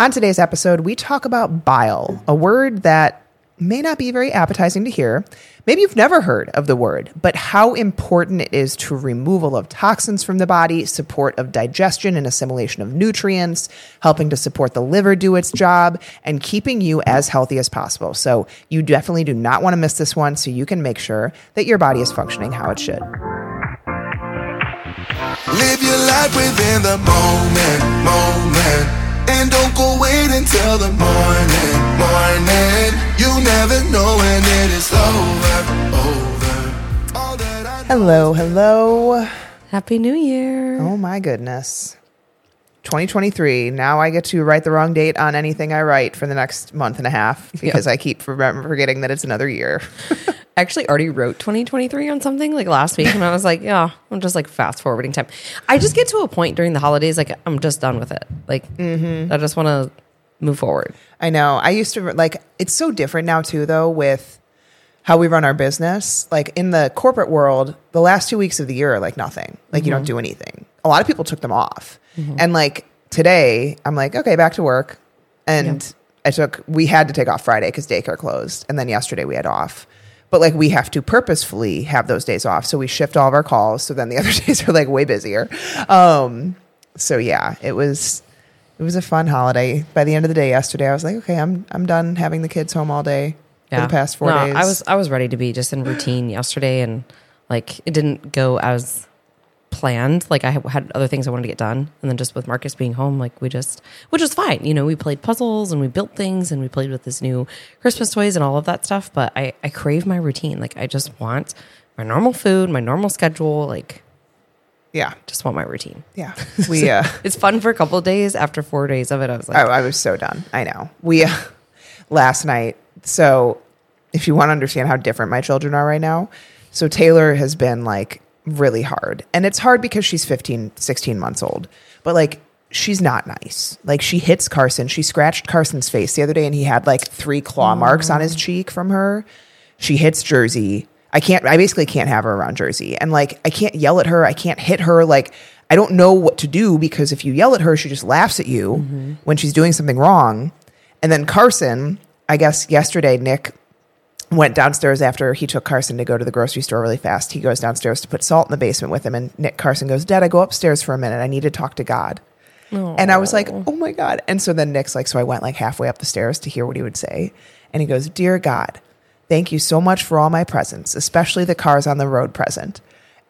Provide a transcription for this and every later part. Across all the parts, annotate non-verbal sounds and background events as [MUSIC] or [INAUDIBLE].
On today's episode, we talk about bile, a word that may not be very appetizing to hear. Maybe you've never heard of the word, but how important it is to removal of toxins from the body, support of digestion and assimilation of nutrients, helping to support the liver do its job, and keeping you as healthy as possible. So, you definitely do not want to miss this one so you can make sure that your body is functioning how it should. Live your life within the moment, moment. And don't go wait until the morning, morning. You never know when it is over, over. All that I know. Hello, hello. Happy New Year. Oh my goodness. 2023. Now I get to write the wrong date on anything I write for the next month and a half [LAUGHS] because I keep remem- forgetting that it's another year. [LAUGHS] I actually already wrote 2023 on something like last week, and I was like, yeah, I'm just like fast forwarding time. I just get to a point during the holidays, like, I'm just done with it. Like, mm-hmm. I just want to move forward. I know. I used to like it's so different now too though with how we run our business. Like in the corporate world, the last 2 weeks of the year are like nothing. Like you don't mm-hmm. do anything. A lot of people took them off. Mm-hmm. And like today, I'm like, okay, back to work. And I took we had to take off Friday cuz daycare closed. And then yesterday we had off. But like we have to purposefully have those days off. So we shift all of our calls. So then the [LAUGHS] other days are like way busier. Um so yeah, it was it was a fun holiday. By the end of the day yesterday, I was like, okay, I'm I'm done having the kids home all day for the past four No, days. I was I was ready to be just in routine yesterday, and like it didn't go as planned. Like I had other things I wanted to get done, and then just with Marcus being home, like we just, which was fine. You know, we played puzzles and we built things and we played with this new Christmas toys and all of that stuff. But I I crave my routine. Like I just want my normal food, my normal schedule. Like yeah, just want my routine. yeah. [LAUGHS] We uh, It's fun for a couple of days. After four days of it, I was like, I, I was so done. I know. We uh, [LAUGHS] last night. So if you want to understand how different my children are right now, so Taylor has been like really hard, and it's hard because she's 15, 16 months old, but like. She's not nice. Like she hits Carson. She scratched Carson's face the other day and he had like three claw marks on his cheek from her. She hits Jersey. I can't I basically can't have her around Jersey. And like I can't yell at her. I can't hit her. Like I don't know what to do because if you yell at her, she just laughs at you mm-hmm. when she's doing something wrong. And then Carson, I guess yesterday Nick went downstairs after he took Carson to go to the grocery store really fast. He goes downstairs to put salt in the basement with him and Nick Carson goes, "Dad, I go upstairs for a minute. I need to talk to God." And I was like, oh my God. And so then Nick's like, so I went like halfway up the stairs to hear what he would say. And he goes, Dear God, thank you so much for all my presents, especially the cars on the road present.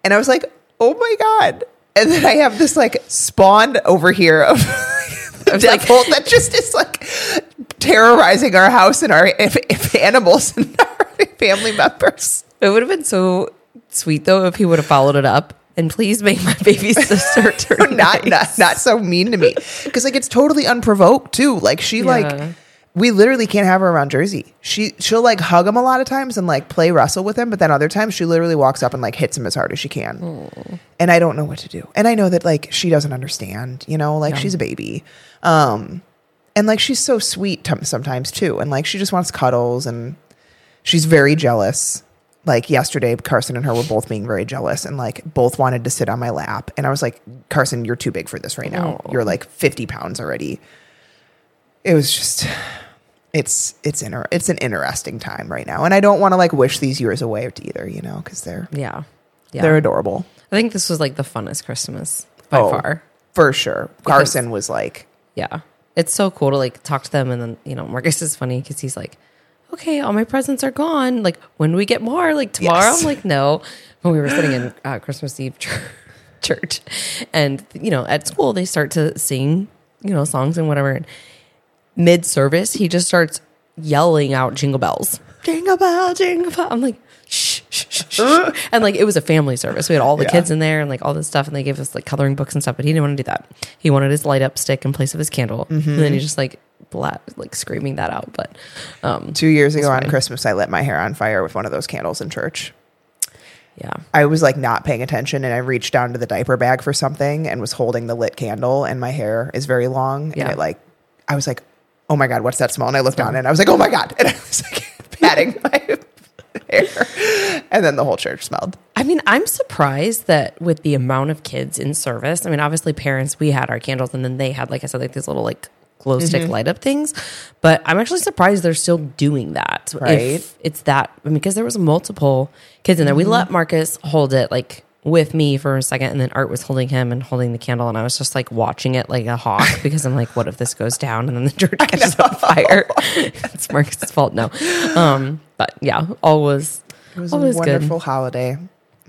And I was like, oh my God. And then I have this like spawn over here of [LAUGHS] the devil that just is like terrorizing our house and our if, if animals [LAUGHS] and our family members. It would have been so sweet though if he would have followed it up. And please make my baby [LAUGHS] sister turn not, nice. not not so mean to me because like it's totally unprovoked too. Like she Yeah. like we literally can't have her around Jersey. She she'll like hug him a lot of times and like play wrestle with him, but then other times she literally walks up and like hits him as hard as she can. And I don't know what to do. And I know that like she doesn't understand. You know, like she's a baby. Um, and like she's so sweet t- sometimes too. And like she just wants cuddles and she's very jealous. Like yesterday, Carson and her were both being very jealous and like both wanted to sit on my lap. And I was like, Carson, you're too big for this right now. Oh. You're like 50 pounds already. It was just, it's, it's, inter- it's an interesting time right now. And I don't want to like wish these years away either, you know, because they're, Yeah. Yeah. they're adorable. I think this was like the funnest Christmas by Oh, far. For sure. Carson was like, Yeah. It's so cool to like talk to them. And then, you know, Marcus is funny because he's like, okay, all my presents are gone. Like, when do we get more? Like, tomorrow? Yes. I'm like, no. When we were sitting in uh, Christmas Eve church, [LAUGHS] church, and, you know, at school, they start to sing, you know, songs and whatever. And mid service, he just starts yelling out jingle bells. Jingle bell, jingle bell. I'm like, [LAUGHS] and like it was a family service. We had all the Yeah. kids in there and like all this stuff, and they gave us like coloring books and stuff. But he didn't want to do that. He wanted his light up stick in place of his candle, and then he just like bla- like screaming that out. But um, two years ago on. Christmas, I lit my hair on fire with one of those candles in church. yeah, I was like not paying attention and I reached down to the diaper bag for something and was holding the lit candle and my hair is very long Yeah. and it like I was like, oh my god, what's that smell? And I looked down and I was like, oh my god, [LAUGHS] and I was like [LAUGHS] patting my hair, [LAUGHS] and then the whole church smelled. I mean, I'm surprised that with the amount of kids in service. I mean, obviously, parents we had our candles, and then they had, like I said, like these little like glow stick Mm-hmm. light up things. But I'm actually surprised they're still doing that. Right. If it's that, I mean, because there was multiple kids in there. We Mm-hmm. let Marcus hold it like with me for a second, and then Art was holding him and holding the candle, and I was just like watching it like a hawk [LAUGHS] because I'm like, what if this goes down and then the church catches on fire? [LAUGHS] it's Marcus's fault. No, um, but yeah, all was It was all a was wonderful good. holiday.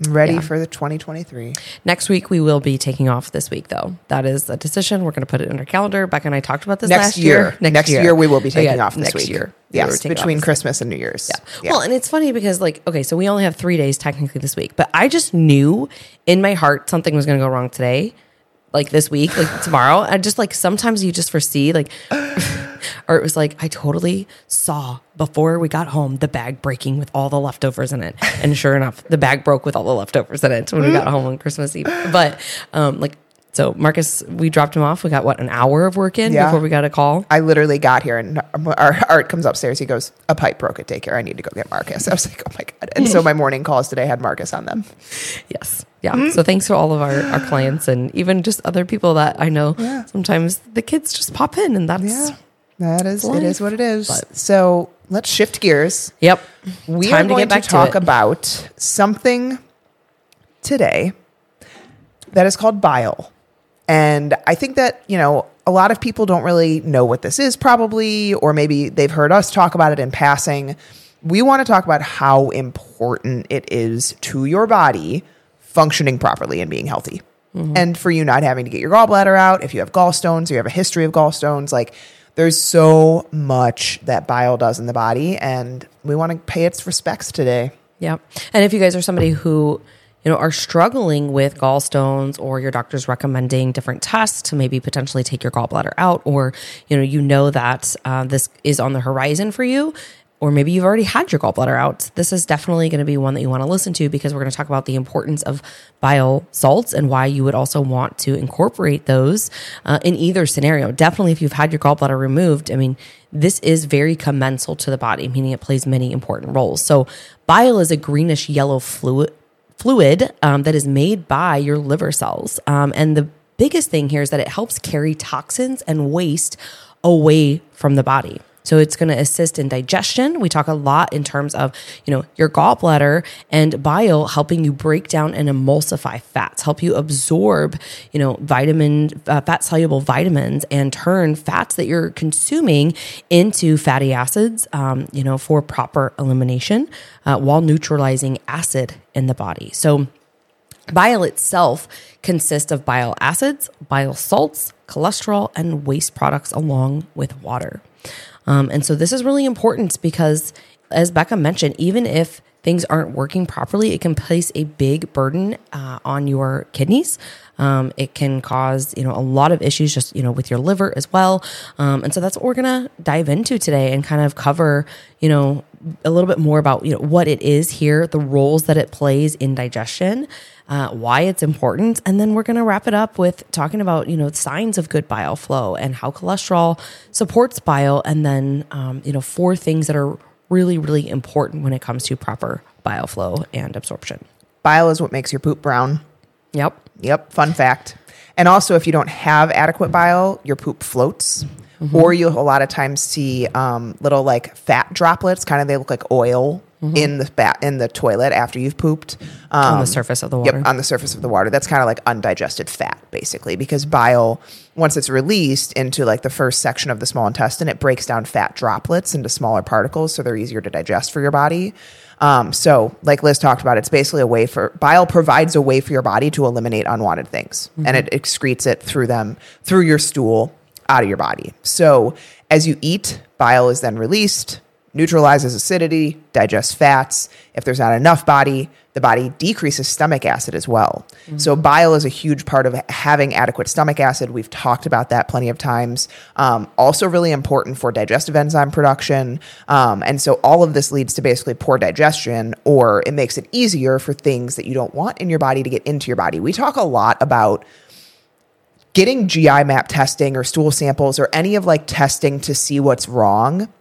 Ready Yeah. for the 2023. Next week we will be taking off this week though. That is a decision. We're going to put it in our calendar. Becca and I talked about this Next last year. Next, year. we will be Oh, taking yeah, off this next week. year. Yeah, Yes, off between Christmas and New Year's. Yeah. Well, and it's funny because like, okay, so we only have three days technically this week, but I just knew in my heart something was going to go wrong today, like this week, like [LAUGHS] tomorrow. I just like sometimes you just foresee like, or it was like I totally saw before we got home the bag breaking with all the leftovers in it, [LAUGHS] and sure enough, the bag broke with all the leftovers in it when we got home on Christmas Eve. But um, like. So Marcus, we dropped him off. We got what an hour of work in Yeah. before we got a call. I literally got here and our Art comes upstairs. He goes, A pipe broke at daycare. I need to go get Marcus. I was like, Oh my God. And so my morning calls today had Marcus on them. Yes. Yeah. So thanks to all of our, our clients and even just other people that I know. Yeah. Sometimes the kids just pop in and that's Yeah. That is, it is what it is. But- so let's shift gears. Yep. We Time are to going get back to to talk it. about something today that is called bile. And I think that, you know, a lot of people don't really know what this is, probably, or maybe they've heard us talk about it in passing. We want to talk about how important it is to your body functioning properly and being healthy. Mm-hmm. And for you not having to get your gallbladder out, if you have gallstones or you have a history of gallstones, like there's so much that bile does in the body. And we want to pay its respects today. Yeah. And if you guys are somebody who, you know, are struggling with gallstones or your doctor's recommending different tests to maybe potentially take your gallbladder out, or, you know, you know that uh, this is on the horizon for you, or maybe you've already had your gallbladder out, this is definitely going to be one that you want to listen to because we're going to talk about the importance of bile salts and why you would also want to incorporate those uh, in either scenario. Definitely, if you've had your gallbladder removed, I mean, this is very commensal to the body, meaning it plays many important roles. So, bile is a greenish yellow fluid fluid um, that is made by your liver cells, um, and the biggest thing here is that it helps carry toxins and waste away from the body. So it's going to assist in digestion. We talk a lot in terms of, you know, your gallbladder and bile helping you break down and emulsify fats, help you absorb, you know, vitamin, uh, fat soluble vitamins and turn fats that you're consuming into fatty acids, um, you know, for proper elimination uh, while neutralizing acid in the body. So Bile itself consists of bile acids, bile salts, cholesterol, and waste products along with water. Um, and so this is really important because, as Becca mentioned, even if things aren't working properly, it can place a big burden uh, on your kidneys. Um, it can cause you know a lot of issues just you know with your liver as well. Um, and so that's what we're gonna dive into today and kind of cover you know a little bit more about you know what it is here, the roles that it plays in digestion, uh, why it's important, and then we're going to wrap it up with talking about you know signs of good bile flow and how cholesterol supports bile, and then um, you know four things that are really really important when it comes to proper bile flow and absorption. Bile is what makes your poop brown. Yep. Yep, fun fact. And also, if you don't have adequate bile, your poop floats, or you'll a lot of times see um, little like fat droplets, kind of they look like oil in the bat in the toilet after you've pooped um, On the surface of the water. Yep, on the surface of the water. That's kind of like undigested fat, basically, because bile, once it's released into like the first section of the small intestine, it breaks down fat droplets into smaller particles, so they're easier to digest for your body. Um, so, like Liz talked about, it's basically a way for bile provides a way for your body to eliminate unwanted things, and it excretes it through them through your stool out of your body. So, as you eat, bile is then released neutralizes acidity, digests fats. If there's not enough body, the body decreases stomach acid as well. So, bile is a huge part of having adequate stomach acid. We've talked about that plenty of times. Um, also, really important for digestive enzyme production. Um, and so, all of this leads to basically poor digestion, or it makes it easier for things that you don't want in your body to get into your body. We talk a lot about getting GI map testing or stool samples or any of like testing to see what's wrong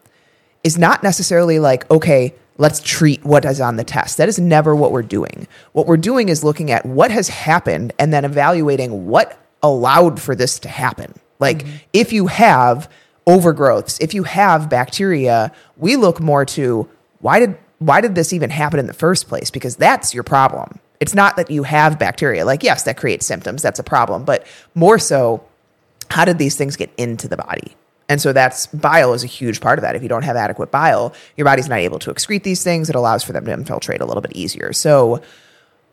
is not necessarily like, okay, let's treat what is on the test. That is never what we're doing. What we're doing is looking at what has happened and then evaluating what allowed for this to happen. Like mm-hmm. if you have overgrowths, if you have bacteria, we look more to why did why did this even happen in the first place? Because that's your problem. It's not that you have bacteria. Like yes, that creates symptoms, that's a problem, but more so how did these things get into the body? And so that's bile is a huge part of that. If you don't have adequate bile, your body's not able to excrete these things. It allows for them to infiltrate a little bit easier. So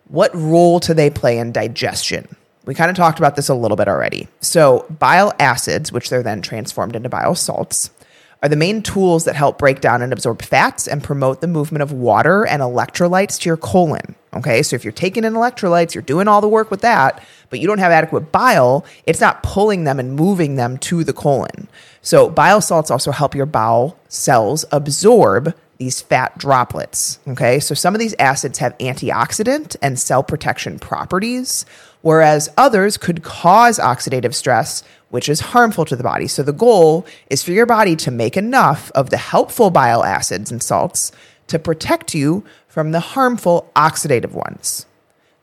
what role do they play in digestion? We kind of talked about this a little bit already. So, bile acids, which they're then transformed into bile salts, are the main tools that help break down and absorb fats and promote the movement of water and electrolytes to your colon. Okay, so if you're taking in electrolytes, you're doing all the work with that, but you don't have adequate bile, it's not pulling them and moving them to the colon. So, bile salts also help your bowel cells absorb these fat droplets. Okay, so some of these acids have antioxidant and cell protection properties, whereas others could cause oxidative stress, which is harmful to the body. So the goal is for your body to make enough of the helpful bile acids and salts to protect you from the harmful oxidative ones.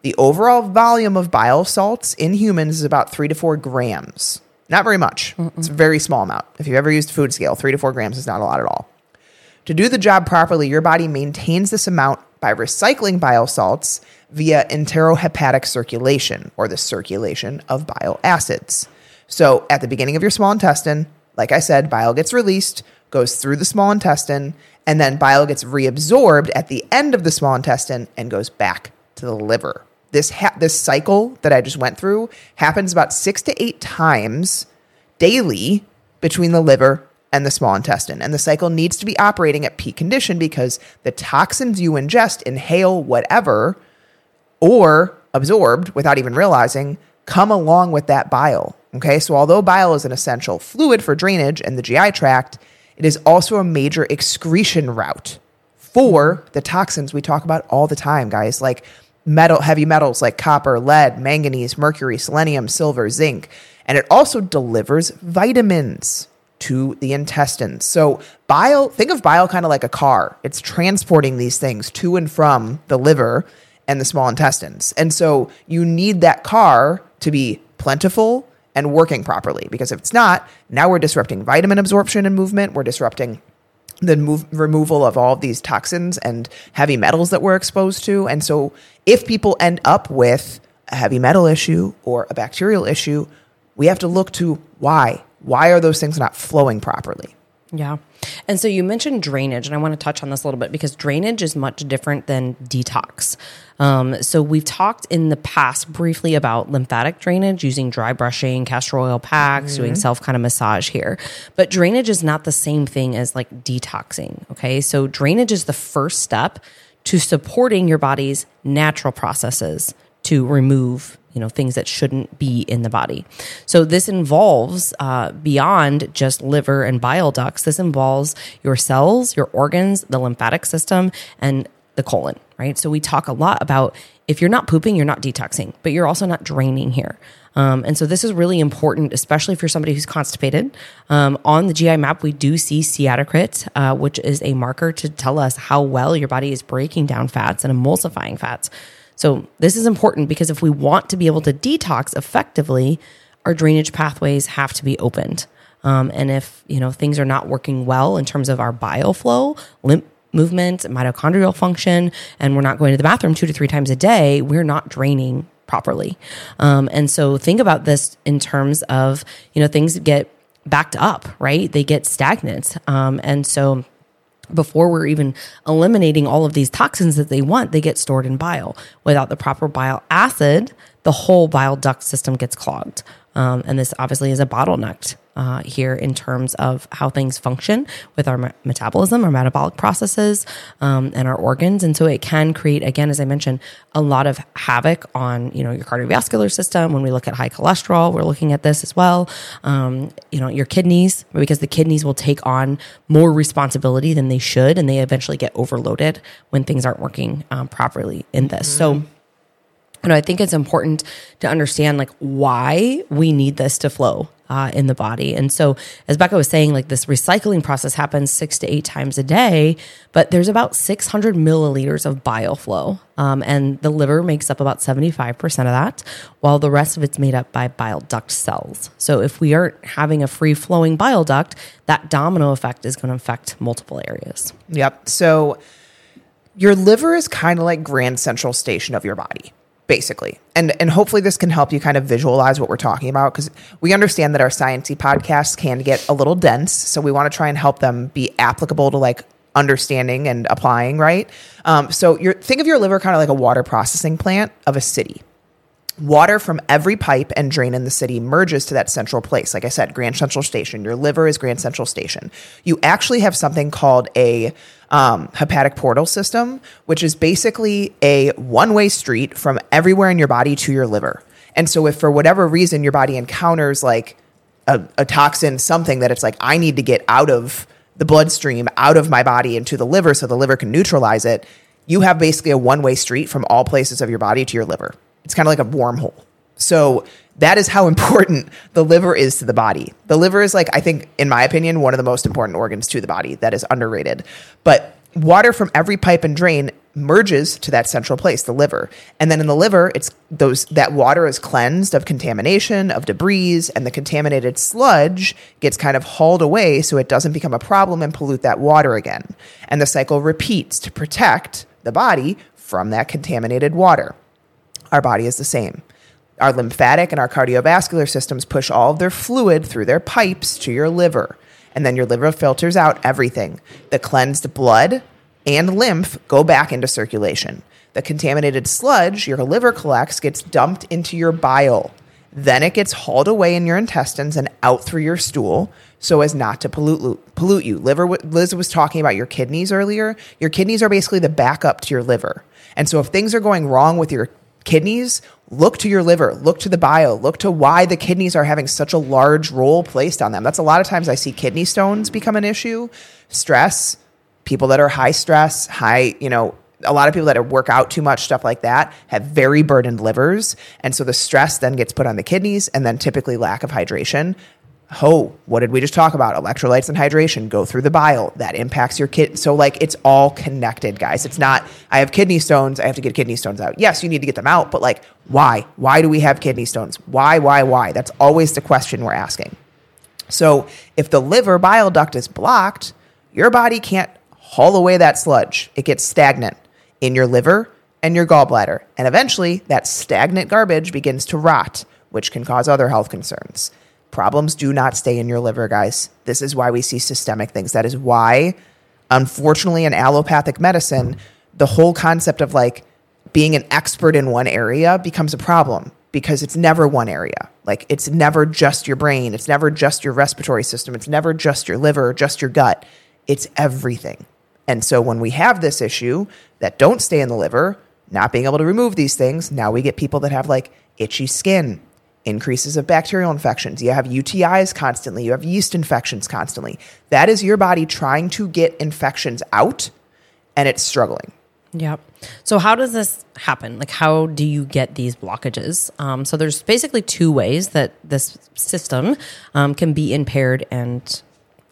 The overall volume of bile salts in humans is about three to four grams. Not very much. It's a very small amount. If you've ever used food scale, three to four grams is not a lot at all. To do the job properly, your body maintains this amount by recycling bile salts via enterohepatic circulation or the circulation of bile acids. So, at the beginning of your small intestine, like I said, bile gets released, goes through the small intestine, and then bile gets reabsorbed at the end of the small intestine and goes back to the liver. This ha- this cycle that I just went through happens about 6 to 8 times daily between the liver and the small intestine. And the cycle needs to be operating at peak condition because the toxins you ingest, inhale, whatever, or absorbed without even realizing come along with that bile. Okay, so although bile is an essential fluid for drainage in the GI tract, it is also a major excretion route for the toxins we talk about all the time, guys, like metal, heavy metals like copper, lead, manganese, mercury, selenium, silver, zinc. And it also delivers vitamins to the intestines. So bile, think of bile kind of like a car. It's transporting these things to and from the liver and the small intestines. And so you need that car to be plentiful and working properly because if it's not, now we're disrupting vitamin absorption and movement, we're disrupting the move, removal of all of these toxins and heavy metals that we're exposed to. And so if people end up with a heavy metal issue or a bacterial issue, we have to look to why. Why are those things not flowing properly? Yeah. And so you mentioned drainage, and I want to touch on this a little bit because drainage is much different than detox. Um, so we've talked in the past briefly about lymphatic drainage using dry brushing, castor oil packs, doing self kind of massage here. But drainage is not the same thing as like detoxing. Okay. So drainage is the first step to supporting your body's natural processes to remove you know things that shouldn't be in the body so this involves uh, beyond just liver and bile ducts this involves your cells your organs the lymphatic system and the colon right so we talk a lot about if you're not pooping you're not detoxing but you're also not draining here um, and so this is really important, especially if you're somebody who's constipated. Um, on the GI map, we do see steatocrit, uh, which is a marker to tell us how well your body is breaking down fats and emulsifying fats. So this is important because if we want to be able to detox effectively, our drainage pathways have to be opened. Um, and if you know things are not working well in terms of our bile flow, lymph movement, mitochondrial function, and we're not going to the bathroom two to three times a day, we're not draining properly. Um, and so think about this in terms of you know things get backed up, right? They get stagnant, um, and so before we're even eliminating all of these toxins that they want, they get stored in bile. Without the proper bile acid, the whole bile duct system gets clogged. Um, and this obviously is a bottleneck uh, here in terms of how things function with our me- metabolism, our metabolic processes, um, and our organs. And so it can create, again, as I mentioned, a lot of havoc on you know your cardiovascular system. When we look at high cholesterol, we're looking at this as well. Um, you know your kidneys, because the kidneys will take on more responsibility than they should, and they eventually get overloaded when things aren't working um, properly in this. So know, I think it's important to understand like why we need this to flow uh, in the body. And so, as Becca was saying, like this recycling process happens six to eight times a day, but there's about 600 milliliters of bile flow. Um, and the liver makes up about 75% of that, while the rest of it's made up by bile duct cells. So, if we aren't having a free flowing bile duct, that domino effect is going to affect multiple areas. Yep. So your liver is kind of like Grand Central Station of your body, basically. And and hopefully this can help you kind of visualize what we're talking about because we understand that our sciencey podcasts can get a little dense, so we want to try and help them be applicable to like understanding and applying, right? Um, so you think of your liver kind of like a water processing plant of a city. Water from every pipe and drain in the city merges to that central place. Like I said, Grand Central Station. Your liver is Grand Central Station. You actually have something called a um, hepatic portal system, which is basically a one way street from everywhere in your body to your liver. And so, if for whatever reason your body encounters like a, a toxin, something that it's like, I need to get out of the bloodstream, out of my body into the liver so the liver can neutralize it, you have basically a one way street from all places of your body to your liver. It's kind of like a wormhole. So that is how [LAUGHS] important the liver is to the body. The liver is like, I think, in my opinion, one of the most important organs to the body that is underrated. But water from every pipe and drain merges to that central place, the liver. And then in the liver, it's those that water is cleansed of contamination, of debris, and the contaminated sludge gets kind of hauled away so it doesn't become a problem and pollute that water again. And the cycle repeats to protect the body from that contaminated water. Our body is the same. Our lymphatic and our cardiovascular systems push all of their fluid through their pipes to your liver. And then your liver filters out everything. The cleansed blood and lymph go back into circulation. The contaminated sludge your liver collects gets dumped into your bile. Then it gets hauled away in your intestines and out through your stool so as not to pollute pollute you. Liver Liz was talking about your kidneys earlier. Your kidneys are basically the backup to your liver. And so if things are going wrong with your kidneys, look to your liver, look to the bio, look to why the kidneys are having such a large role placed on them. That's a lot of times I see kidney stones become an issue, stress, people that are high stress, high, you know, a lot of people that work out too much, stuff like that, have very burdened livers. And so the stress then gets put on the kidneys and then typically lack of hydration Oh, what did we just talk about? Electrolytes and hydration go through the bile. That impacts your kid. So, like, it's all connected, guys. It's not, I have kidney stones. I have to get kidney stones out. Yes, you need to get them out, but like, why? Why do we have kidney stones? Why, why, why? That's always the question we're asking. So, if the liver bile duct is blocked, your body can't haul away that sludge. It gets stagnant in your liver and your gallbladder. And eventually, that stagnant garbage begins to rot, which can cause other health concerns. Problems do not stay in your liver, guys. This is why we see systemic things. That is why, unfortunately, in allopathic medicine, the whole concept of like being an expert in one area becomes a problem because it's never one area. Like it's never just your brain, it's never just your respiratory system, it's never just your liver, just your gut. It's everything. And so when we have this issue that don't stay in the liver, not being able to remove these things, now we get people that have like itchy skin, increases of bacterial infections. You have UTIs constantly. You have yeast infections constantly. That is your body trying to get infections out and it's struggling. Yep. So how does this happen? Like, how do you get these blockages? Um, so there's basically two ways that this system um, can be impaired and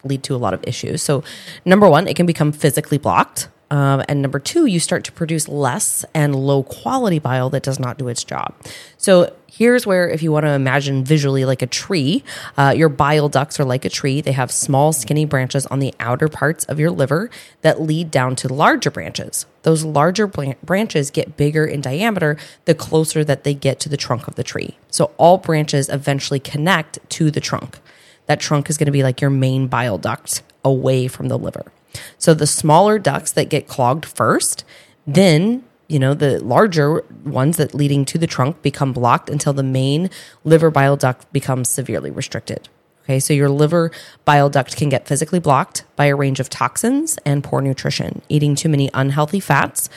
lead to a lot of issues. So number one, it can become physically blocked. Um, and number two, you start to produce less and low quality bile that does not do its job. So here's where, if you want to imagine visually like a tree, uh, your bile ducts are like a tree. They have small, skinny branches on the outer parts of your liver that lead down to larger branches. Those larger branches get bigger in diameter the closer that they get to the trunk of the tree. So all branches eventually connect to the trunk. That trunk is going to be like your main bile duct away from the liver. So the smaller ducts that get clogged first, then you know the larger ones that leading to the trunk become blocked until the main liver bile duct becomes severely restricted. Okay, so your liver bile duct can get physically blocked by a range of toxins and poor nutrition, eating too many unhealthy fats,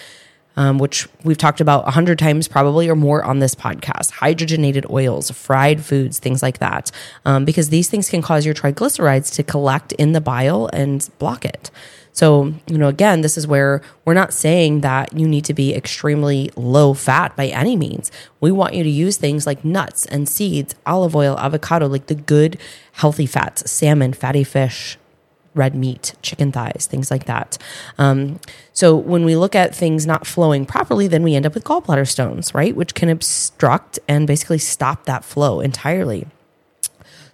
um, which we've talked about a hundred times probably or more on this podcast. Hydrogenated oils, fried foods, things like that, um, because these things can cause your triglycerides to collect in the bile and block it. So, you know, again, this is where we're not saying that you need to be extremely low fat by any means. We want you to use things like nuts and seeds, olive oil, avocado, like the good, healthy fats, salmon, fatty fish, red meat, chicken thighs, things like that. Um, so when we look at things not flowing properly, then we end up with gallbladder stones, right? Which can obstruct and basically stop that flow entirely.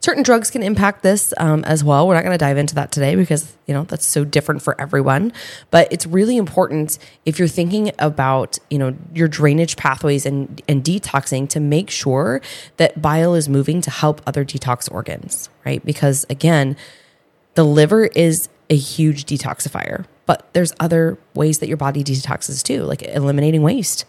Certain drugs can impact this um, as well. We're not going to dive into that today because you know that's so different for everyone. But it's really important if you're thinking about you know your drainage pathways and and detoxing to make sure that bile is moving to help other detox organs, right? Because again, the liver is a huge detoxifier, but there's other ways that your body detoxes too, like eliminating waste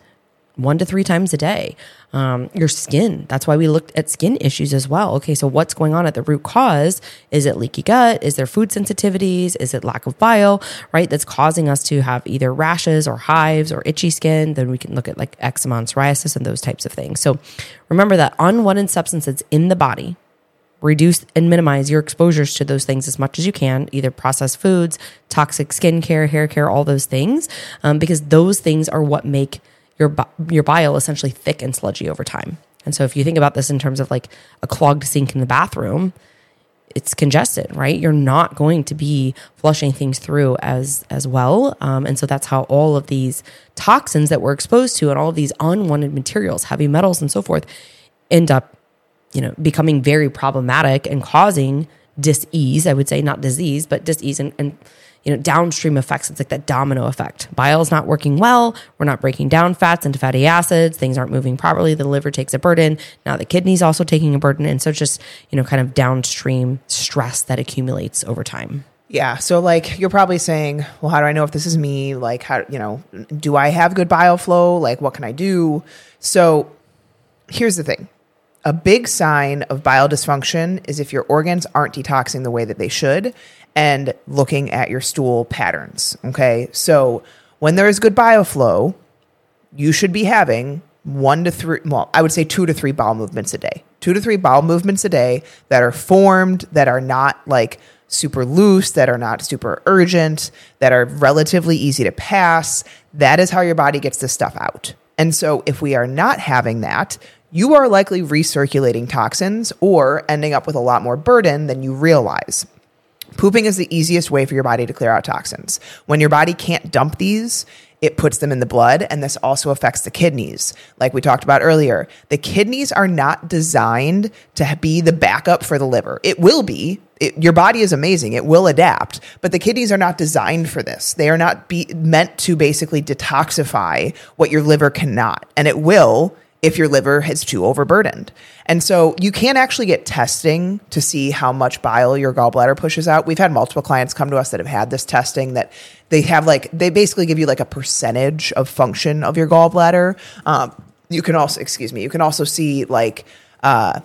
one to three times a day. Um, your skin, that's why we looked at skin issues as well. Okay, so what's going on at the root cause? Is it leaky gut? Is there food sensitivities? Is it lack of bile, right? That's causing us to have either rashes or hives or itchy skin. Then we can look at like eczema and psoriasis and those types of things. So remember that unwanted substances in the body reduce and minimize your exposures to those things as much as you can, either processed foods, toxic skincare, hair care, all those things, um, because those things are what make your your bile essentially thick and sludgy over time. And so if you think about this in terms of like a clogged sink in the bathroom, it's congested, right? You're not going to be flushing things through as as well, um, and so that's how all of these toxins that we're exposed to and all of these unwanted materials, heavy metals, and so forth, end up you know, becoming very problematic and causing dis-ease, I would say, not disease, but dis-ease and, and you know, downstream effects. It's like that domino effect. Bile's not working well. We're not breaking down fats into fatty acids. Things aren't moving properly. The liver takes a burden. Now the kidney's also taking a burden. And so it's just, you know, kind of downstream stress that accumulates over time. Yeah. So, like, you're probably saying, well, how do I know if this is me? Like, how, you know, do I have good bile flow? Like, what can I do? So, here's the thing a big sign of bile dysfunction is if your organs aren't detoxing the way that they should and looking at your stool patterns. Okay. So when there is good bile flow, you should be having one to three, well, I would say two to three bowel movements a day. Two to three bowel movements a day that are formed, that are not like super loose, that are not super urgent, that are relatively easy to pass. That is how your body gets this stuff out. And so if we are not having that, you are likely recirculating toxins or ending up with a lot more burden than you realize. Pooping is the easiest way for your body to clear out toxins. When your body can't dump these, it puts them in the blood, and this also affects the kidneys. Like we talked about earlier, the kidneys are not designed to be the backup for the liver. It will be. It, your body is amazing; it will adapt, but the kidneys are not designed for this. They are not be, meant to basically detoxify what your liver cannot, and it will if your liver is too overburdened. And so you can actually get testing to see how much bile your gallbladder pushes out. We've had multiple clients come to us that have had this testing that they have like, they basically give you like a percentage of function of your gallbladder. Um, you can also, excuse me, you can also see like, uh,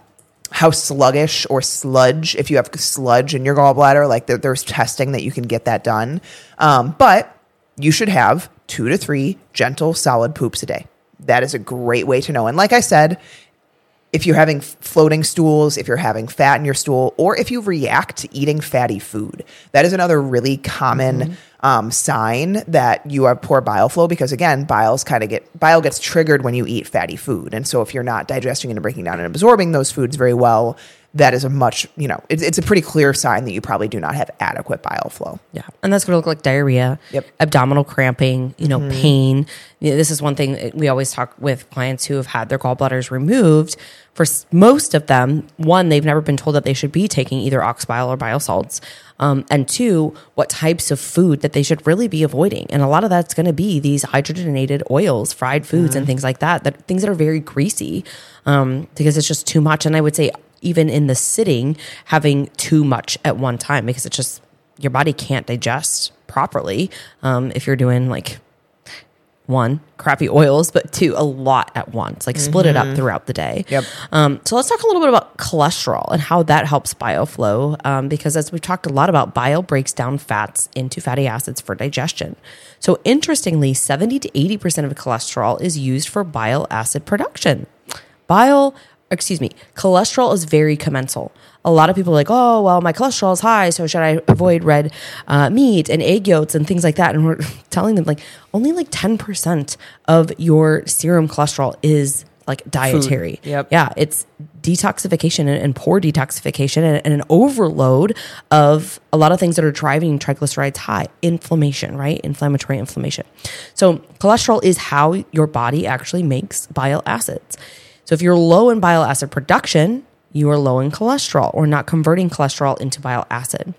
how sluggish or sludge, if you have sludge in your gallbladder, like there, there's testing that you can get that done. Um, but you should have two to three gentle, solid poops a day that is a great way to know. And like I said, if you're having floating stools, if you're having fat in your stool, or if you react to eating fatty food, that is another really common mm-hmm. um, sign that you have poor bile flow. Because again, biles kind of get bile gets triggered when you eat fatty food, and so if you're not digesting and breaking down and absorbing those foods very well, that is a much, you know, it's, it's a pretty clear sign that you probably do not have adequate bile flow. Yeah. And that's going to look like diarrhea, Yep. abdominal cramping, you know, pain. You know, this is one thing we always talk with clients who have had their gallbladders removed. For most of them, one, they've never been told that they should be taking either ox bile or bile salts. Um, and two, what types of food that they should really be avoiding. And a lot of that's going to be these hydrogenated oils, fried foods, and things like that, that things that are very greasy um, because it's just too much. And I would say, even in the sitting, having too much at one time because it's just your body can't digest properly um, if you're doing like one crappy [LAUGHS] oils but two a lot at once like split it up throughout the day. Yep. um, so let's talk a little bit about cholesterol and how that helps bile flow um, because as we've talked a lot about bile breaks down fats into fatty acids for digestion. So interestingly 70 to 80% of cholesterol is used for bile acid production. Bile excuse me cholesterol is very commensal a lot of people are like, oh, well, my cholesterol is high, so should I avoid red uh, meat and egg yolks and things like that? And we're [LAUGHS] telling them like only like ten percent of your serum cholesterol is like dietary. Yep. Yeah, it's detoxification and, and poor detoxification and, and an overload of a lot of things that are driving triglycerides high. Inflammation, right? Inflammatory inflammation. So cholesterol is how your body actually makes bile acids. So if you're low in bile acid production, you are low in cholesterol or not converting cholesterol into bile acid.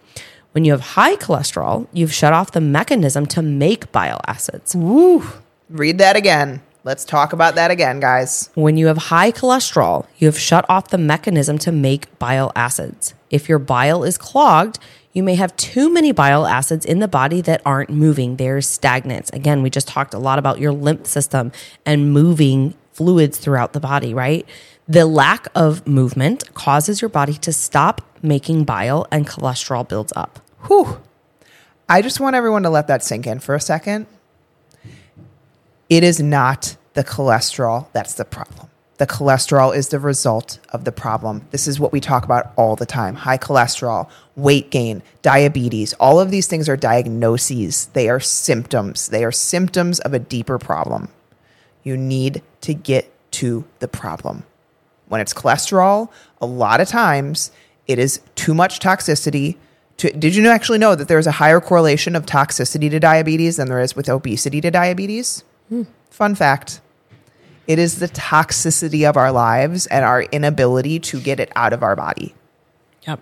When you have high cholesterol, you've shut off the mechanism to make bile acids. Woo. Read that again. Let's talk about that again, guys. When you have high cholesterol, you have shut off the mechanism to make bile acids. If your bile is clogged, you may have too many bile acids in the body that aren't moving. They're stagnant. Again, we just talked a lot about your lymph system and moving fluids throughout the body, right? The lack of movement causes your body to stop making bile and cholesterol builds up. Whew. I just want everyone to let that sink in for a second. It is not the cholesterol that's the problem. The cholesterol is the result of the problem. This is what we talk about all the time high cholesterol, weight gain, diabetes. All of these things are diagnoses, they are symptoms. They are symptoms of a deeper problem. You need to get to the problem. When it's cholesterol, a lot of times it is too much toxicity. To, did you actually know that there's a higher correlation of toxicity to diabetes than there is with obesity to diabetes? Hmm. Fun fact. It is the toxicity of our lives and our inability to get it out of our body. Yep.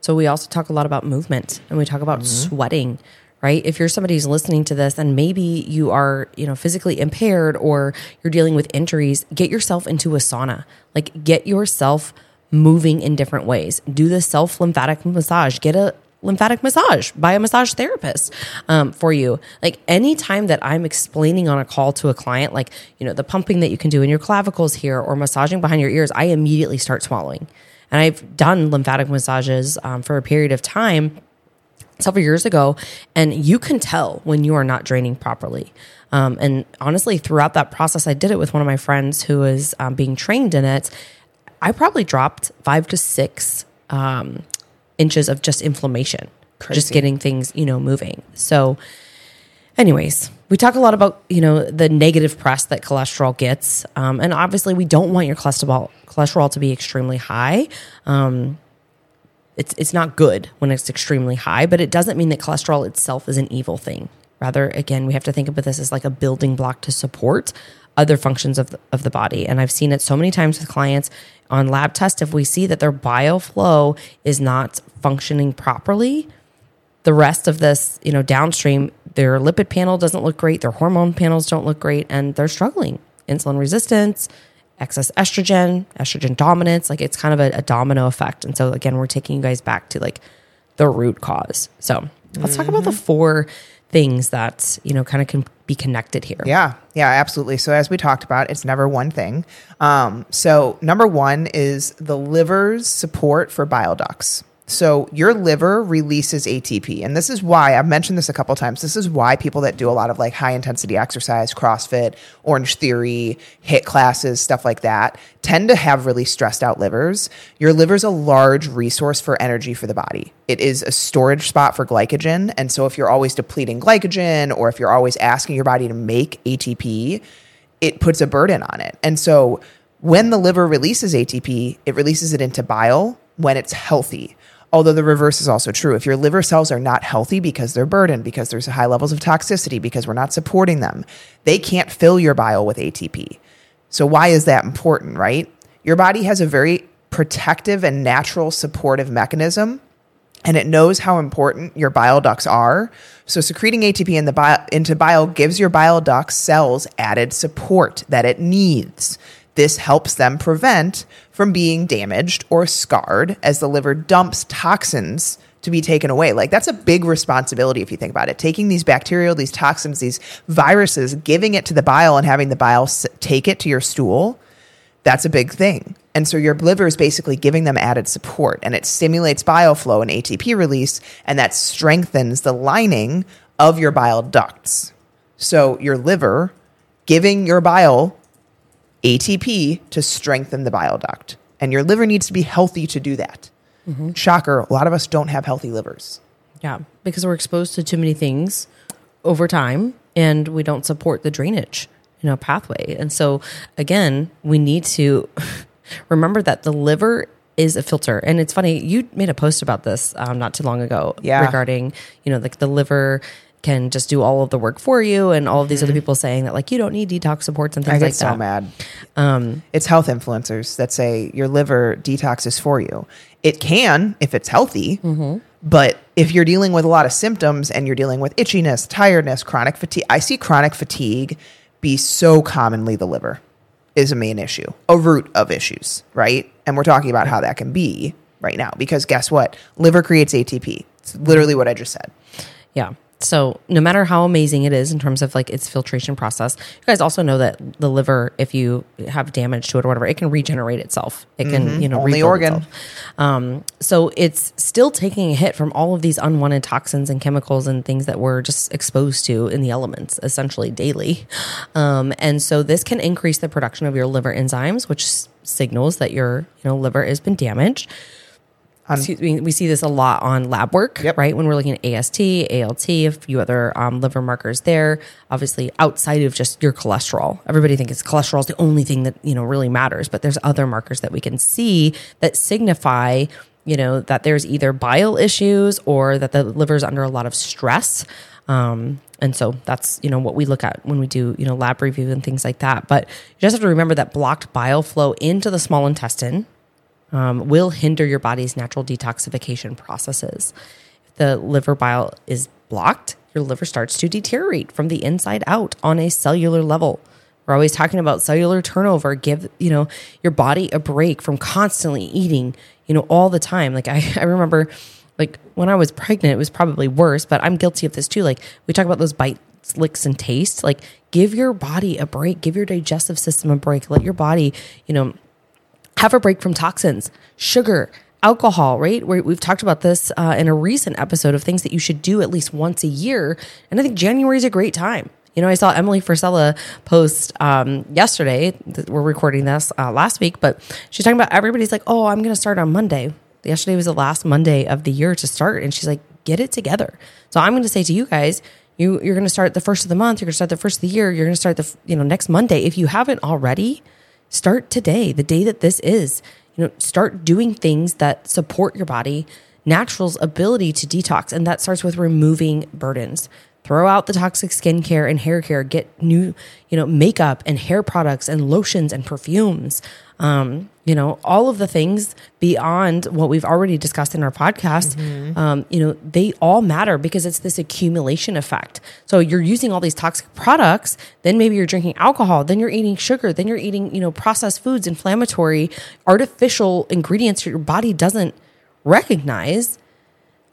So we also talk a lot about movement and we talk about mm-hmm. sweating, right? If you're somebody who's listening to this and maybe you are, you know, physically impaired or you're dealing with injuries, get yourself into a sauna. Like get yourself moving in different ways. Do the self lymphatic massage. Get a lymphatic massage by a massage therapist um, for you. Like anytime that I'm explaining on a call to a client, like, you know, the pumping that you can do in your clavicles here or massaging behind your ears, I immediately start swallowing. And I've done lymphatic massages um, for a period of time several years ago, and you can tell when you are not draining properly. Um, and honestly, throughout that process, I did it with one of my friends who was um, being trained in it. I probably dropped five to six um, inches of just inflammation, just getting things, you know, moving. So, anyways, we talk a lot about you know the negative press that cholesterol gets, um, and obviously we don't want your cholesterol cholesterol to be extremely high. Um, it's it's not good when it's extremely high, but it doesn't mean that cholesterol itself is an evil thing. Rather, again, we have to think about this as like a building block to support other functions of the, of the body. And I've seen it so many times with clients on lab tests. If we see that their bile flow is not functioning properly, the rest of this, you know, downstream, their lipid panel doesn't look great, their hormone panels don't look great, and they're struggling. Insulin resistance, excess estrogen, estrogen dominance, like it's kind of a, a domino effect. And so again, we're taking you guys back to like the root cause. So let's talk about the four things that, you know, kind of can be connected here. Yeah, yeah, absolutely. So as we talked about, it's never one thing. Um, so number one is the liver's support for bile ducts. So your liver releases ATP, and this is why I've mentioned this a couple times. This is why people that do a lot of like high intensity exercise, CrossFit, Orange Theory, HIIT classes, stuff like that, tend to have really stressed out livers. Your liver's a large resource for energy for the body. It is a storage spot for glycogen, and so if you're always depleting glycogen, or if you're always asking your body to make ATP, it puts a burden on it. And so when the liver releases ATP, it releases it into bile when it's healthy. Although the reverse is also true. If your liver cells are not healthy because they're burdened, because there's high levels of toxicity, because we're not supporting them, they can't fill your bile with ATP. So, why is that important, right? Your body has a very protective and natural supportive mechanism and it knows how important your bile ducts are. So secreting ATP in the bile, into bile gives your bile duct cells added support that it needs. This helps them prevent from being damaged or scarred as the liver dumps toxins to be taken away. Like that's a big responsibility if you think about it. Taking these bacterial, these toxins, these viruses, giving it to the bile and having the bile take it to your stool that's a big thing. And so your liver is basically giving them added support and it stimulates bile flow and ATP release, and that strengthens the lining of your bile ducts. So your liver giving your bile ATP to strengthen the bile duct. And your liver needs to be healthy to do that. Shocker, a lot of us don't have healthy livers. Yeah, because we're exposed to too many things over time and we don't support the drainage, you know, pathway. And so again, we need to [LAUGHS] remember that the liver is a filter. And it's funny, you made a post about this um, not too long ago Yeah. regarding, you know, like the liver can just do all of the work for you and all of these other mm-hmm. people saying that like you don't need detox supports and things I get like so that. mad. Um, it's health influencers that say your liver detox is for you. It can if it's healthy, mm-hmm. but if you're dealing with a lot of symptoms and you're dealing with itchiness, tiredness, chronic fatigue, I see chronic fatigue be so commonly the liver is a main issue, a root of issues, right? And we're talking about how that can be right now because guess what? Liver creates ATP. It's literally what I just said. Yeah. So no matter how amazing it is in terms of like its filtration process, you guys also know that the liver, if you have damage to it or whatever, it can regenerate itself. It can, you know, Mm-hmm. Only organ. itself. Um, so it's still taking a hit from all of these unwanted toxins and chemicals and things that we're just exposed to in the elements essentially daily. Um, and so this can increase the production of your liver enzymes, which s- signals that your you know liver has been damaged. Excuse me, we see this a lot on lab work, Yep. right? When we're looking at AST, ALT, a few other um, liver markers there. Obviously, outside of just your cholesterol, everybody thinks cholesterol is the only thing that you know really matters, but there's other markers that we can see that signify, you know, that there's either bile issues or that the liver's under a lot of stress. Um, and so that's you know what we look at when we do you know lab review and things like that. But you just have to remember that blocked bile flow into the small intestine um, will hinder your body's natural detoxification processes. If the liver bile is blocked, your liver starts to deteriorate from the inside out on a cellular level. We're always talking about cellular turnover. Give you know your body a break from constantly eating, you know, all the time. Like I, [LAUGHS] I remember, like when I was pregnant, it was probably worse, but I'm guilty of this too. Like we talk about those bites, licks, and taste. Like give your body a break. Give your digestive system a break. Let your body, you know, have a break from toxins, sugar, alcohol, right? we we've talked about this uh, in a recent episode of things that you should do at least once a year. And I think January is a great time. You know, I saw Emily Forsella post um, yesterday. We're recording this uh, last week, but she's talking about everybody's like, oh, I'm going to start on Monday. Yesterday was the last Monday of the year to start. And she's like, get it together. So I'm going to say to you guys, you, you're going to start the first of the month. You're going to start the first of the year. You're going to start the, you know, next Monday. If you haven't already, start today, the day that this is. You know, start doing things that support your body, natural's ability to detox, and that starts with removing burdens. Throw out the toxic skincare and hair care. Get new, you know, makeup and hair products and lotions and perfumes. Um, you know, all of the things beyond what we've already discussed in our podcast. Um, you know, they all matter because it's this accumulation effect. So you're using all these toxic products, then maybe you're drinking alcohol, then you're eating sugar, then you're eating, you know, processed foods, inflammatory, artificial ingredients your body doesn't recognize.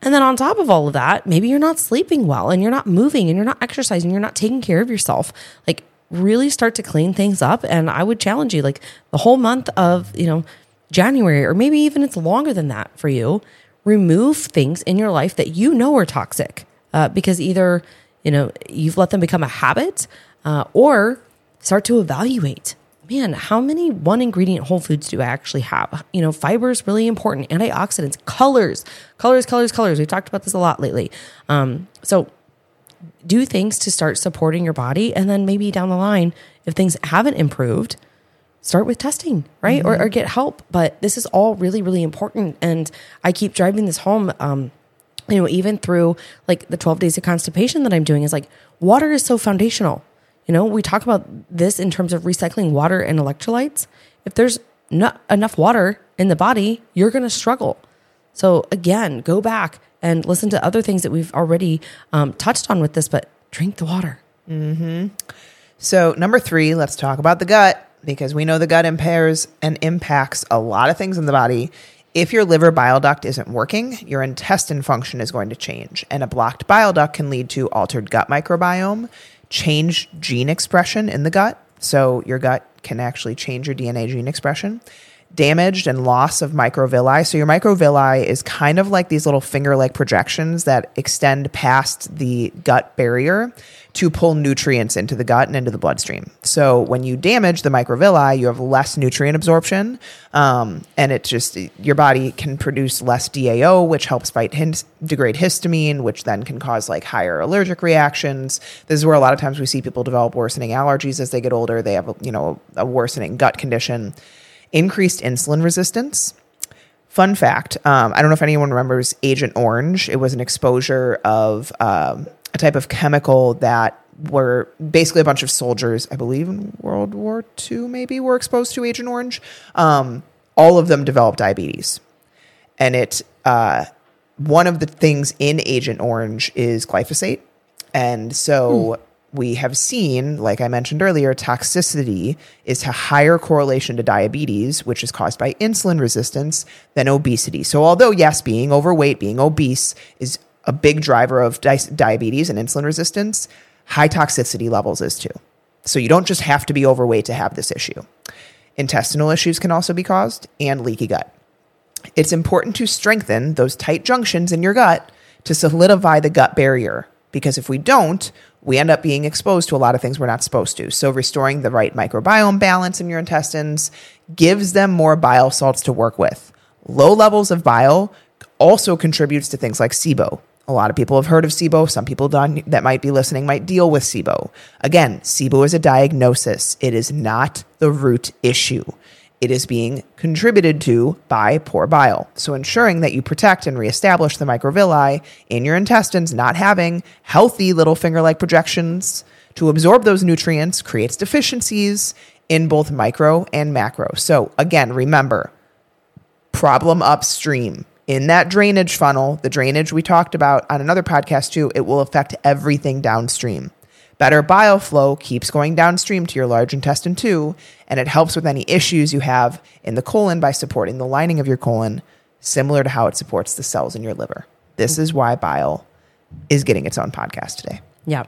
And then on top of all of that, maybe you're not sleeping well and you're not moving and you're not exercising, you're not taking care of yourself. Like really start to clean things up and I would challenge you like the whole month of, you know, January or maybe even it's longer than that for you, remove things in your life that you know are toxic. Uh, because either, you know, you've let them become a habit uh, or start to evaluate man, how many one ingredient whole foods do I actually have? You know, fiber is really important, antioxidants, colors, colors, colors, colors. We've talked about this a lot lately. Um, so do things to start supporting your body. And then maybe down the line, if things haven't improved, start with testing, right? Or, or get help. But this is all really, really important. And I keep driving this home. Um, you know, even through like the 12 days of constipation that I'm doing is like water is so foundational. You know, we talk about this in terms of recycling water and electrolytes. If there's not enough water in the body, you're going to struggle. So again, go back and listen to other things that we've already um, touched on with this, but drink the water. So, number three, let's talk about the gut because we know the gut impairs and impacts a lot of things in the body. If your liver bile duct isn't working, your intestine function is going to change. And a blocked bile duct can lead to altered gut microbiome, change gene expression in the gut. So, your gut can actually change your DNA gene expression. damaged and loss of microvilli. So your microvilli is kind of like these little finger-like projections that extend past the gut barrier to pull nutrients into the gut and into the bloodstream. So when you damage the microvilli, you have less nutrient absorption, um, and it just your body can produce less DAO, which helps fight degrade histamine, which then can cause like higher allergic reactions. This is where a lot of times we see people develop worsening allergies as they get older. They have you know a worsening gut condition, increased insulin resistance. Fun fact um, I don't know if anyone remembers Agent Orange. It was an exposure of um, a type of chemical that were basically a bunch of soldiers, I believe in World War II, maybe were exposed to Agent Orange. Um, all of them developed diabetes. And it, uh, one of the things in Agent Orange is glyphosate. And so we have seen, like I mentioned earlier, toxicity is a higher correlation to diabetes, which is caused by insulin resistance, than obesity. So, although, yes, being overweight, being obese is a big driver of di- diabetes and insulin resistance, high toxicity levels is too. So, you don't just have to be overweight to have this issue. Intestinal issues can also be caused, and leaky gut it's important to strengthen those tight junctions in your gut to solidify the gut barrier. Because if we don't, we end up being exposed to a lot of things we're not supposed to. So, restoring the right microbiome balance in your intestines gives them more bile salts to work with. Low levels of bile also contributes to things like SIBO. A lot of people have heard of SIBO. Some people that might be listening might deal with SIBO. Again, SIBO is a diagnosis, it is not the root issue it is being contributed to by poor bile. So, ensuring that you protect and reestablish the microvilli in your intestines, not having healthy little finger like projections to absorb those nutrients creates deficiencies in both micro and macro. So, again, remember problem upstream. In that drainage funnel, the drainage we talked about on another podcast too, it will affect everything downstream. Better bile flow keeps going downstream to your large intestine too, and it helps with any issues you have in the colon by supporting the lining of your colon, similar to how it supports the cells in your liver. This is why bile is getting its own podcast today. Yeah.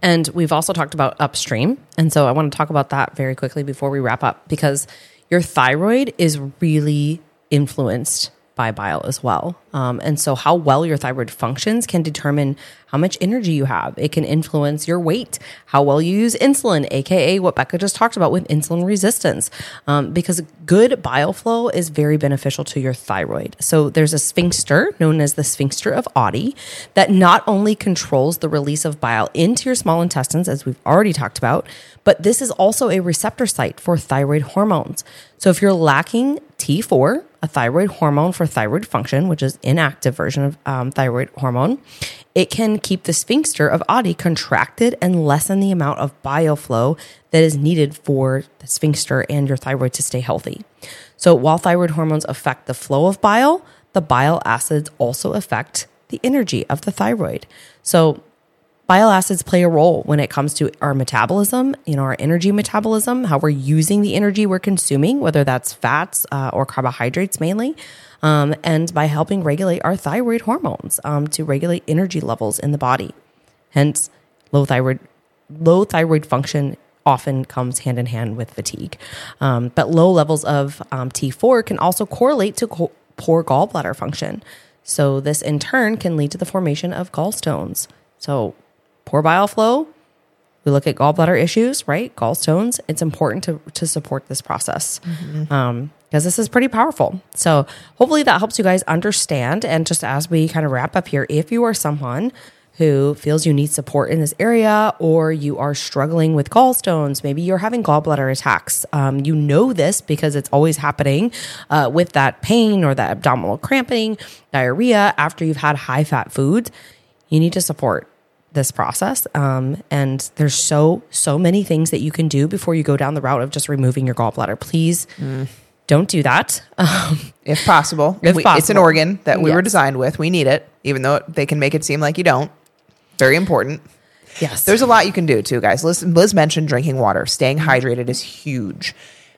And we've also talked about upstream. And so I want to talk about that very quickly before we wrap up because your thyroid is really influenced by bile as well. Um, and so, how well your thyroid functions can determine how much energy you have. It can influence your weight, how well you use insulin, aka what Becca just talked about with insulin resistance. Um, because good bile flow is very beneficial to your thyroid. So, there's a sphincter known as the sphincter of Oddi that not only controls the release of bile into your small intestines, as we've already talked about, but this is also a receptor site for thyroid hormones. So, if you're lacking T4, a thyroid hormone for thyroid function, which is inactive version of um, thyroid hormone, it can keep the sphincter of Oddi contracted and lessen the amount of bile flow that is needed for the sphincter and your thyroid to stay healthy. So while thyroid hormones affect the flow of bile, the bile acids also affect the energy of the thyroid. So bile acids play a role when it comes to our metabolism, you know, our energy metabolism, how we're using the energy we're consuming, whether that's fats uh, or carbohydrates mainly, um, and by helping regulate our thyroid hormones um, to regulate energy levels in the body. Hence, low thyroid, low thyroid function often comes hand in hand with fatigue. Um, but low levels of um, T4 can also correlate to co- poor gallbladder function. So, this in turn can lead to the formation of gallstones. So, poor bile flow, we look at gallbladder issues, right? Gallstones. It's important to, to support this process um, because this is pretty powerful. So, hopefully, that helps you guys understand. And just as we kind of wrap up here, if you are someone who feels you need support in this area or you are struggling with gallstones, maybe you're having gallbladder attacks, um, you know this because it's always happening uh, with that pain or that abdominal cramping, diarrhea after you've had high fat foods, you need to support this process. Um, and there's so, so many things that you can do before you go down the route of just removing your gallbladder. Please don't do that. Um, If possible. [LAUGHS] If We- It's an organ that we were designed with. We need it, even though they can make it seem like you don't. Very important. yes. There's a lot you can do too, guys. Liz, Liz mentioned drinking water. Staying hydrated is huge.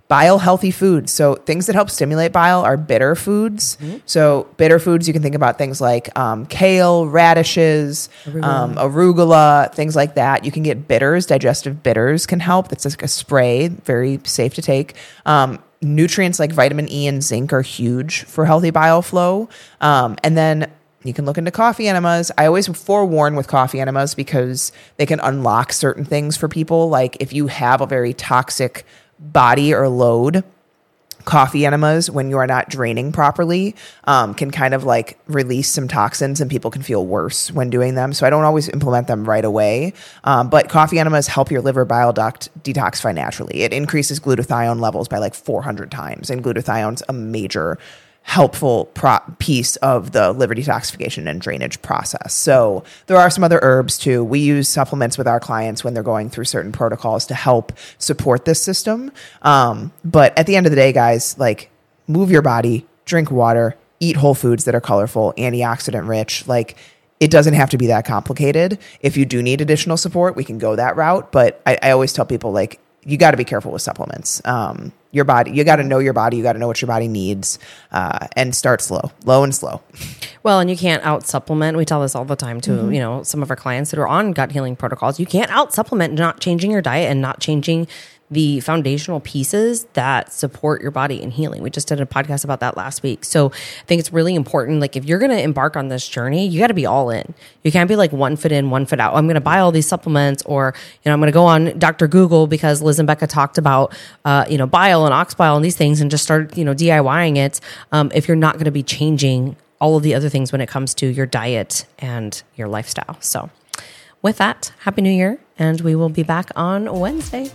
Bile healthy foods. So things that help stimulate bile are bitter foods. So bitter foods, you can think about things like um, kale, radishes, um, arugula, things like that. You can get bitters. Digestive bitters can help. That's like a spray, very safe to take. Um, nutrients like vitamin E and zinc are huge for healthy bile flow. Um, and then you can look into coffee enemas. I always forewarn with coffee enemas because they can unlock certain things for people. Like if you have a very toxic body or load, coffee enemas when you are not draining properly um, can kind of like release some toxins and people can feel worse when doing them. So i don't always implement them right away um, but coffee enemas help your liver bile duct detoxify naturally. It increases glutathione levels by like 400 times and glutathione's a major helpful pro- piece of the liver detoxification and drainage process. So there are some other herbs too. We use supplements with our clients when they're going through certain protocols to help support this system. Um, but at the end of the day, guys, like move your body, drink water, eat whole foods that are colorful, antioxidant rich. Like it doesn't have to be that complicated. If you do need additional support, we can go that route. But I, I always tell people like you got to be careful with supplements. Um, your body, you got to know your body. You got to know what your body needs, uh, and start slow, low and slow. Well, and you can't out supplement. We tell this all the time to Mm-hmm. you know some of our clients that are on gut healing protocols. You can't out supplement not changing your diet and not changing the foundational pieces that support your body in healing. We just did a podcast about that last week. So I think it's really important. Like if you're going to embark on this journey, you got to be all in. You can't be like one foot in, one foot out. I'm going to buy all these supplements, or you know, I'm going to go on Dr. Google because Liz and Becca talked about uh, you know bile and ox bile and these things, and just start you know DIYing it. Um, if you're not going to be changing all of the other things when it comes to your diet and your lifestyle. So, with that, Happy New Year, and we will be back on Wednesday.